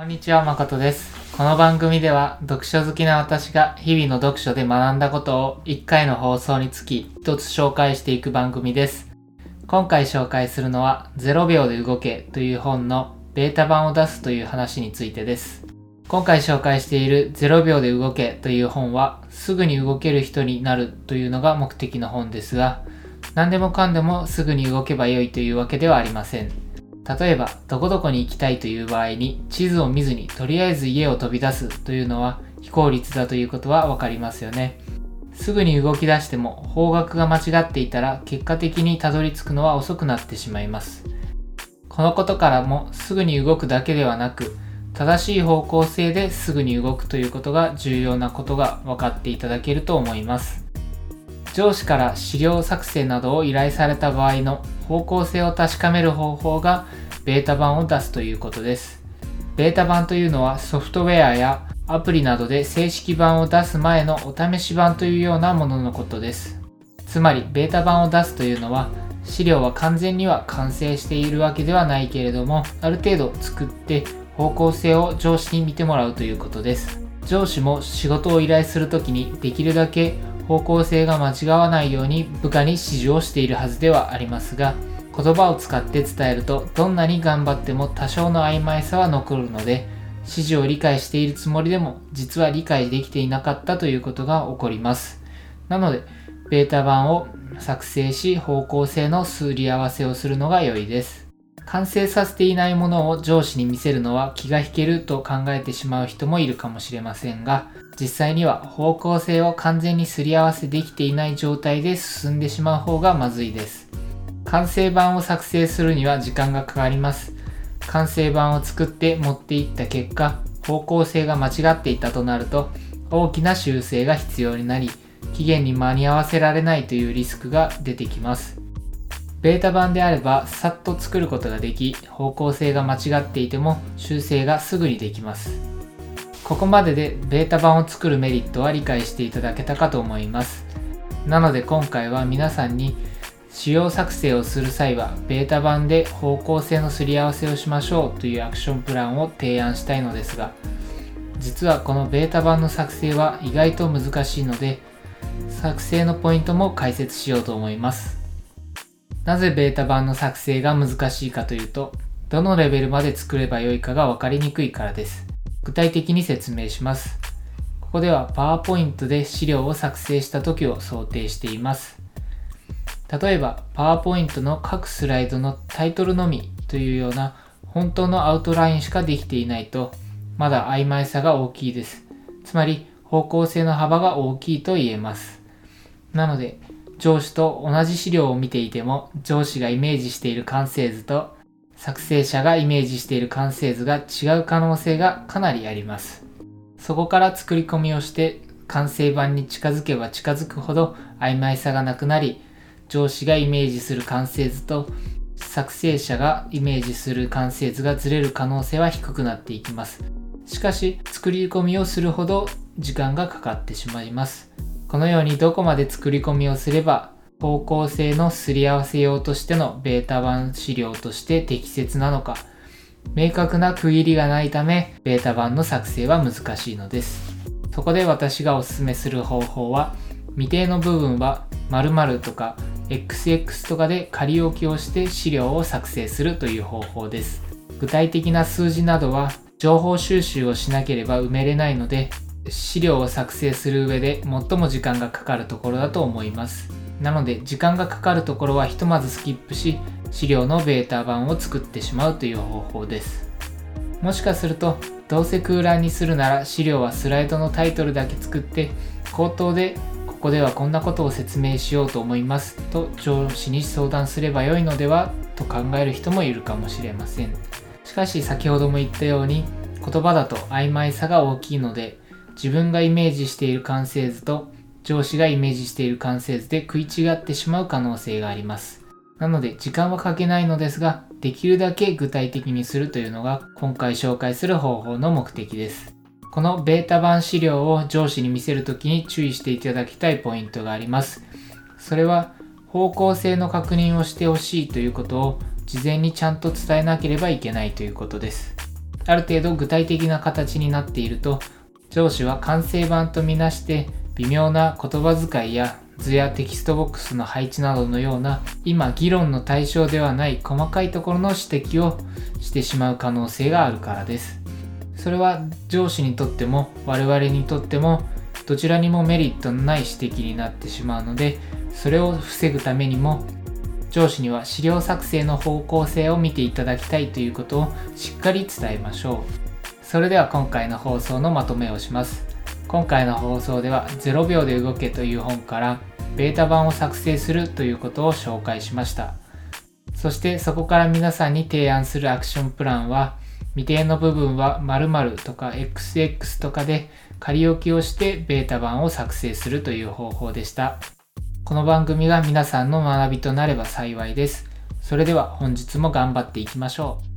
こんにちは、まことです。この番組では、読書好きな私が日々の読書で学んだことを1回の放送につき1つ紹介していく番組です。今回紹介するのは、0秒で動けという本のベータ版を出すという話についてです。今回紹介している0秒で動けという本は、すぐに動ける人になるというのが目的の本ですが、何でもかんでもすぐに動けばよいというわけではありません。例えば、どこどこに行きたいという場合に、地図を見ずにとりあえず家を飛び出すというのは非効率だということはわかりますよね。すぐに動き出しても方角が間違っていたら結果的にたどり着くのは遅くなってしまいます。このことからもすぐに動くだけではなく、正しい方向性ですぐに動くということが重要なことが分かっていただけると思います。上司から資料作成などを依頼された場合の方向性を確かめる方法がベータ版を出すということです。ベータ版というのはソフトウェアやアプリなどで正式版を出す前のお試し版というようなもののことです。つまりベータ版を出すというのは資料は完全には完成しているわけではないけれどもある程度作って方向性を上司に見てもらうということです。上司も仕事を依頼するときにできるだけ方向性が間違わないように部下に指示をしているはずではありますが言葉を使って伝えるとどんなに頑張っても多少の曖昧さは残るので指示を理解しているつもりでも実は理解できていなかったということが起こります。なのでベータ版を作成し方向性のすり合わせをするのが良いです。完成させていないものを上司に見せるのは気が引けると考えてしまう人もいるかもしれませんが実際には方向性を完全にすり合わせできていない状態で進んでしまう方がまずいです。完成版を作成するには時間がかかります。完成版を作って持っていった結果方向性が間違っていたとなると大きな修正が必要になり期限に間に合わせられないというリスクが出てきます。ベータ版であればさっと作ることができ方向性が間違っていても修正がすぐにできます。ここまででベータ版を作るメリットは理解していただけたかと思います。なので今回は皆さんに仕様作成をする際はベータ版で方向性のすり合わせをしましょうというアクションプランを提案したいのですが実はこのベータ版の作成は意外と難しいので作成のポイントも解説しようと思います。なぜベータ版の作成が難しいかというとどのレベルまで作ればよいかが分かりにくいからです。具体的に説明します。ここでは PowerPoint で資料を作成した時を想定しています。例えば PowerPoint の各スライドのタイトルのみというような本当のアウトラインしかできていないとまだ曖昧さが大きいです。つまり方向性の幅が大きいと言えます。なので上司と同じ資料を見ていても上司がイメージしている完成図と作成者がイメージしている完成図が違う可能性がかなりあります。そこから作り込みをして完成版に近づけば近づくほど曖昧さがなくなり上司がイメージする完成図と作成者がイメージする完成図がずれる可能性は低くなっていきます。しかし作り込みをするほど時間がかかってしまいます。このようにどこまで作り込みをすれば方向性のすり合わせ用としてのベータ版資料として適切なのか明確な区切りがないためベータ版の作成は難しいのです。そこで私がおすすめする方法は未定の部分は〇〇とか XX とかで仮置きをして資料を作成するという方法です。具体的な数字などは情報収集をしなければ埋めれないので資料を作成する上で最も時間がかかるところだと思います。なので時間がかかるところはひとまずスキップし資料のベータ版を作ってしまうという方法です。もしかするとどうせ空欄にするなら資料はスライドのタイトルだけ作って口頭でここではこんなことを説明しようと思いますと上司に相談すればよいのではと考える人もいるかもしれません。しかし先ほども言ったように言葉だと曖昧さが大きいので自分がイメージしている完成図と上司がイメージしている完成図で食い違ってしまう可能性があります。なので時間はかけないのですができるだけ具体的にするというのが今回紹介する方法の目的です。このベータ版資料を上司に見せるときに注意していただきたいポイントがあります。それは方向性の確認をしてほしいということを事前にちゃんと伝えなければいけないということです。ある程度具体的な形になっていると上司は完成版とみなして微妙な言葉遣いや図やテキストボックスの配置などのような今議論の対象ではない細かいところの指摘をしてしまう可能性があるからです。それは上司にとっても我々にとってもどちらにもメリットのない指摘になってしまうのでそれを防ぐためにも上司には資料作成の方向性を見ていただきたいということをしっかり伝えましょう。それでは今回の放送のまとめをします今回の放送では0秒で動けという本からベータ版を作成するということを紹介しましたそしてそこから皆さんに提案するアクションプランは未定の部分は〇〇とか XX とかで仮置きをしてベータ版を作成するという方法でした。この番組が皆さんの学びとなれば幸いです。それでは本日も頑張っていきましょう。